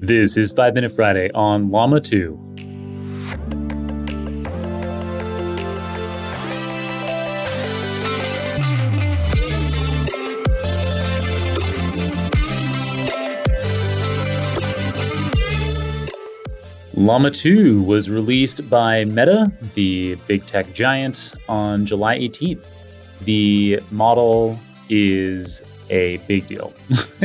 This is 5 Minute Friday on Llama 2. Llama 2 was released by Meta, the big tech giant, on July 18th. The model is a big deal.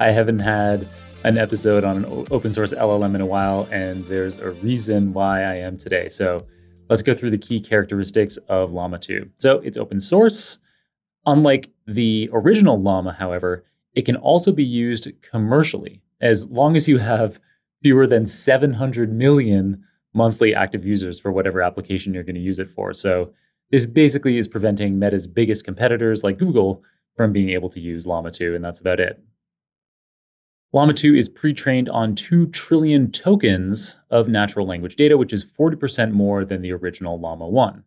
I haven't had an episode on an open source LLM in a while, and there's a reason why I am today. So let's go through the key characteristics of Llama 2. So it's open source. Unlike the original Llama, however, it can also be used commercially as long as you have fewer than 700 million monthly active users for whatever application you're going to use it for. So this basically is preventing Meta's biggest competitors like Google from being able to use Llama 2, and that's about it. Llama 2 is pre trained on 2 trillion tokens of natural language data, which is 40% more than the original Llama 1.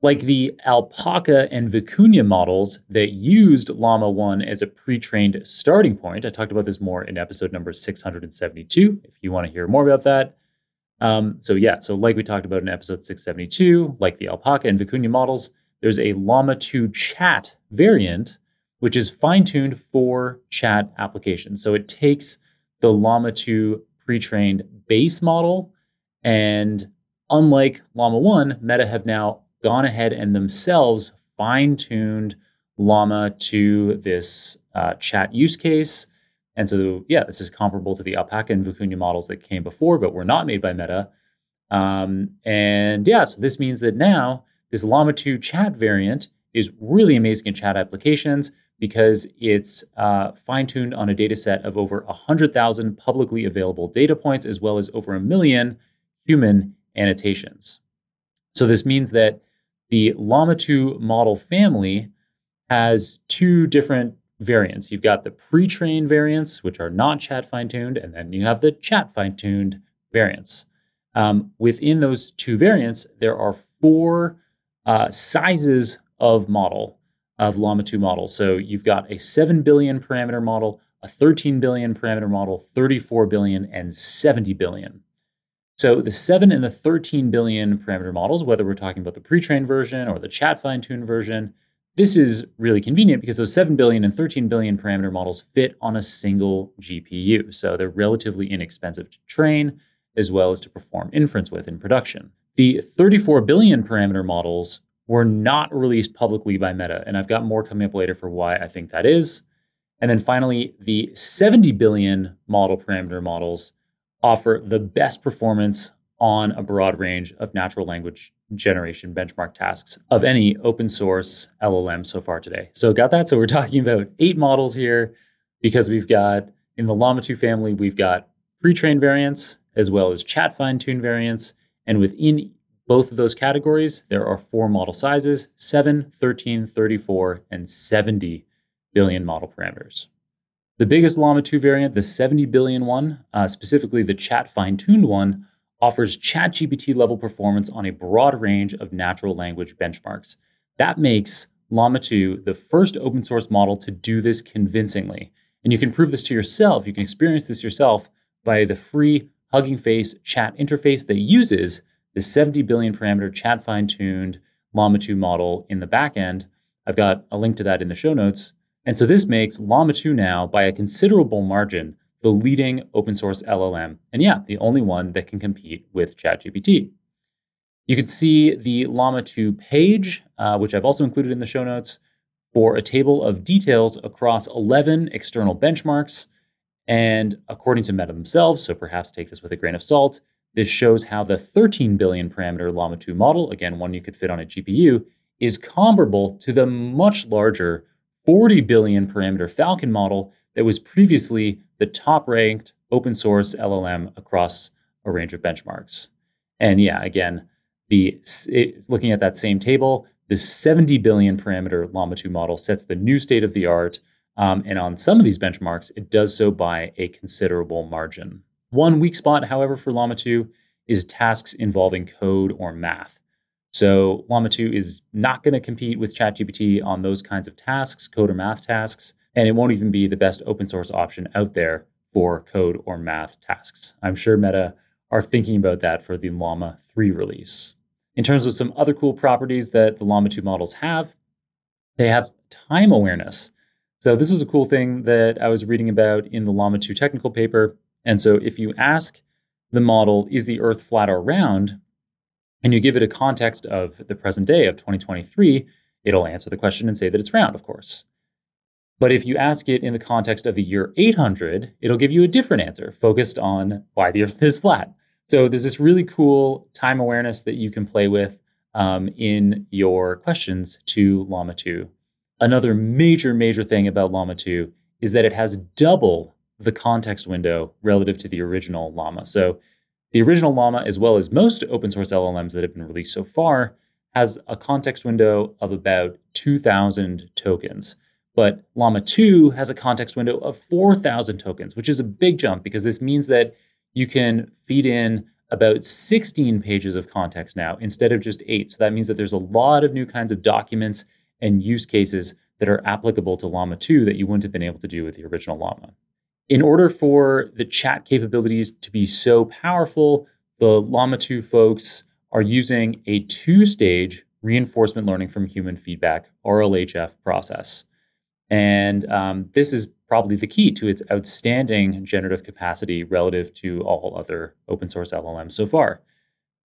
Like the Alpaca and Vicuña models that used Llama 1 as a pre trained starting point, I talked about this more in episode number 672, if you want to hear more about that. Um, so, yeah, so like we talked about in episode 672, like the Alpaca and Vicuña models, there's a Llama 2 chat variant, which is fine tuned for chat applications. So, it takes the Llama 2 pre trained base model, and unlike Llama 1, Meta have now gone ahead and themselves fine tuned Llama to this uh, chat use case. And so, yeah, this is comparable to the Alpaca and Vicuña models that came before, but were not made by Meta. Um, and yeah, so this means that now this Llama 2 chat variant is really amazing in chat applications because it's uh, fine tuned on a data set of over 100,000 publicly available data points, as well as over a million human annotations. So this means that the Llama 2 model family has two different variants. You've got the pre trained variants, which are not chat fine tuned, and then you have the chat fine tuned variants. Um, within those two variants, there are four uh, sizes of model, of Llama 2 models. So you've got a 7 billion parameter model, a 13 billion parameter model, 34 billion, and 70 billion. So the 7 and the 13 billion parameter models, whether we're talking about the pre-trained version or the chat fine-tuned version, this is really convenient because those 7 billion and 13 billion parameter models fit on a single GPU. So they're relatively inexpensive to train as well as to perform inference with in production. The 34 billion parameter models were not released publicly by Meta, and I've got more coming up later for why I think that is. And then finally, the 70 billion model parameter models offer the best performance on a broad range of natural language generation benchmark tasks of any open source LLM so far today. So, got that? So, we're talking about eight models here because we've got in the Llama 2 family, we've got pre trained variants as well as chat fine tuned variants. And within both of those categories, there are four model sizes 7, 13, 34, and 70 billion model parameters. The biggest Llama 2 variant, the 70 billion one, uh, specifically the chat fine tuned one, offers ChatGPT level performance on a broad range of natural language benchmarks. That makes Llama 2 the first open source model to do this convincingly. And you can prove this to yourself, you can experience this yourself by the free Hugging Face chat interface that uses the 70 billion parameter chat fine tuned Llama 2 model in the backend. I've got a link to that in the show notes. And so this makes Llama 2 now, by a considerable margin, the leading open source LLM. And yeah, the only one that can compete with ChatGPT. You can see the Llama 2 page, uh, which I've also included in the show notes, for a table of details across 11 external benchmarks. And according to Meta themselves, so perhaps take this with a grain of salt, this shows how the 13 billion parameter Llama 2 model, again, one you could fit on a GPU, is comparable to the much larger 40 billion parameter Falcon model that was previously the top ranked open source LLM across a range of benchmarks. And yeah, again, the it, looking at that same table, the 70 billion parameter Llama 2 model sets the new state of the art. Um, and on some of these benchmarks, it does so by a considerable margin. One weak spot, however, for Llama 2 is tasks involving code or math. So Llama 2 is not going to compete with ChatGPT on those kinds of tasks, code or math tasks, and it won't even be the best open source option out there for code or math tasks. I'm sure Meta are thinking about that for the Llama 3 release. In terms of some other cool properties that the Llama 2 models have, they have time awareness. So, this is a cool thing that I was reading about in the Llama 2 technical paper. And so, if you ask the model, is the Earth flat or round? And you give it a context of the present day of 2023, it'll answer the question and say that it's round, of course. But if you ask it in the context of the year 800, it'll give you a different answer focused on why the Earth is flat. So there's this really cool time awareness that you can play with um, in your questions to Llama 2. Another major, major thing about Llama 2 is that it has double the context window relative to the original Llama. So the original Llama, as well as most open source LLMs that have been released so far, has a context window of about 2,000 tokens. But Llama 2 has a context window of 4,000 tokens, which is a big jump because this means that you can feed in about 16 pages of context now instead of just eight. So that means that there's a lot of new kinds of documents and use cases that are applicable to Llama 2 that you wouldn't have been able to do with the original Llama. In order for the chat capabilities to be so powerful, the Llama 2 folks are using a two stage reinforcement learning from human feedback, RLHF process. And um, this is probably the key to its outstanding generative capacity relative to all other open source LLMs so far.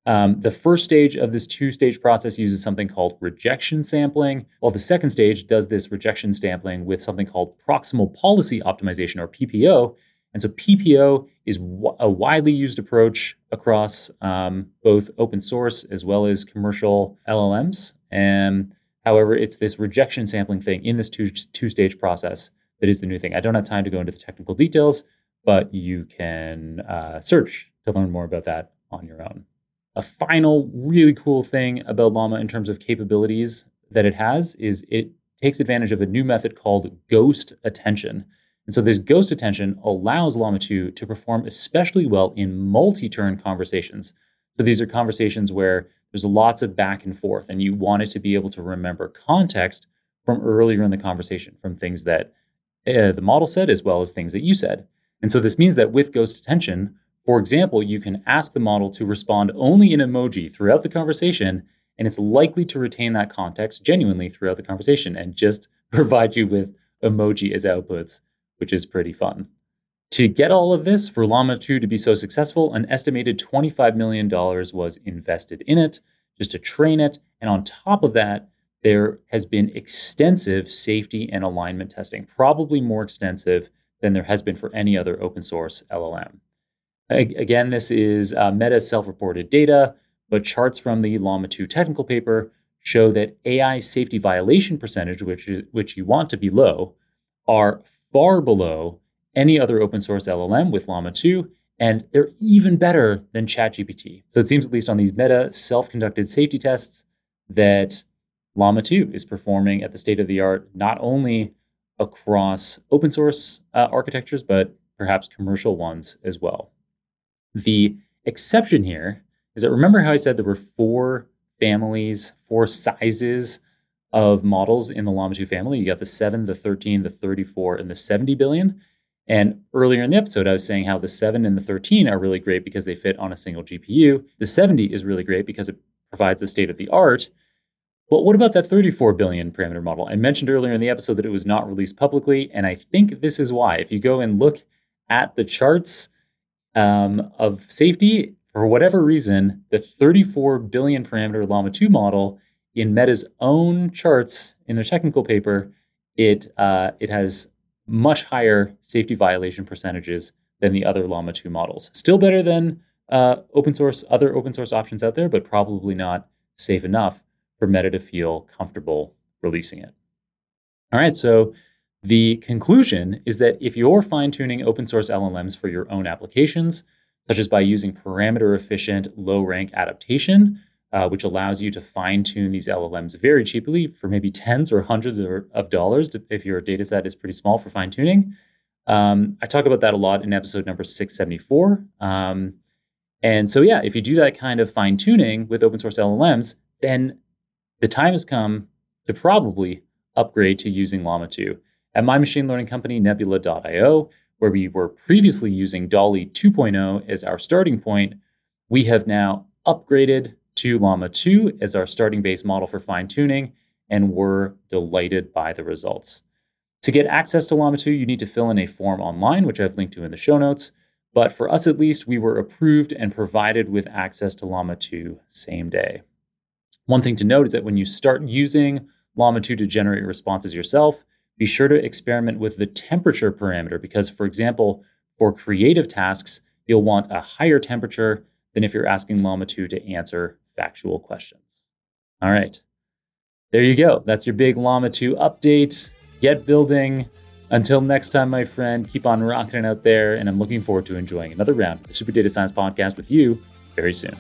Um, the first stage of this two stage process uses something called rejection sampling, while the second stage does this rejection sampling with something called proximal policy optimization or PPO. And so PPO is w- a widely used approach across um, both open source as well as commercial LLMs. And however, it's this rejection sampling thing in this two, two stage process that is the new thing. I don't have time to go into the technical details, but you can uh, search to learn more about that on your own. A final really cool thing about Llama in terms of capabilities that it has is it takes advantage of a new method called ghost attention. And so this ghost attention allows Llama 2 to perform especially well in multi-turn conversations. So these are conversations where there's lots of back and forth and you want it to be able to remember context from earlier in the conversation, from things that uh, the model said as well as things that you said. And so this means that with ghost attention, for example, you can ask the model to respond only in emoji throughout the conversation, and it's likely to retain that context genuinely throughout the conversation and just provide you with emoji as outputs, which is pretty fun. To get all of this, for Llama 2 to be so successful, an estimated $25 million was invested in it just to train it. And on top of that, there has been extensive safety and alignment testing, probably more extensive than there has been for any other open source LLM. Again, this is uh, Meta self reported data, but charts from the Llama 2 technical paper show that AI safety violation percentage, which, is, which you want to be low, are far below any other open source LLM with Llama 2, and they're even better than ChatGPT. So it seems, at least on these Meta self conducted safety tests, that Llama 2 is performing at the state of the art, not only across open source uh, architectures, but perhaps commercial ones as well. The exception here is that remember how I said there were four families, four sizes of models in the Llama 2 family? You got the 7, the 13, the 34, and the 70 billion. And earlier in the episode, I was saying how the 7 and the 13 are really great because they fit on a single GPU. The 70 is really great because it provides the state of the art. But what about that 34 billion parameter model? I mentioned earlier in the episode that it was not released publicly, and I think this is why. If you go and look at the charts, um, of safety, for whatever reason, the 34 billion parameter Llama 2 model in Meta's own charts in their technical paper, it uh, it has much higher safety violation percentages than the other Llama 2 models. Still better than uh, open source other open source options out there, but probably not safe enough for Meta to feel comfortable releasing it. All right, so the conclusion is that if you're fine tuning open source LLMs for your own applications, such as by using parameter efficient low rank adaptation, uh, which allows you to fine tune these LLMs very cheaply for maybe tens or hundreds of, of dollars if your data set is pretty small for fine tuning. Um, I talk about that a lot in episode number 674. Um, and so, yeah, if you do that kind of fine tuning with open source LLMs, then the time has come to probably upgrade to using Llama 2. At my machine learning company, Nebula.io, where we were previously using Dolly 2.0 as our starting point, we have now upgraded to Llama 2 as our starting base model for fine tuning, and we're delighted by the results. To get access to Llama 2, you need to fill in a form online, which I've linked to in the show notes. But for us at least, we were approved and provided with access to Llama 2 same day. One thing to note is that when you start using Llama 2 to generate responses yourself, be sure to experiment with the temperature parameter because, for example, for creative tasks, you'll want a higher temperature than if you're asking Llama 2 to answer factual questions. All right. There you go. That's your big Llama 2 update. Get building. Until next time, my friend, keep on rocking out there. And I'm looking forward to enjoying another round of the Super Data Science Podcast with you very soon.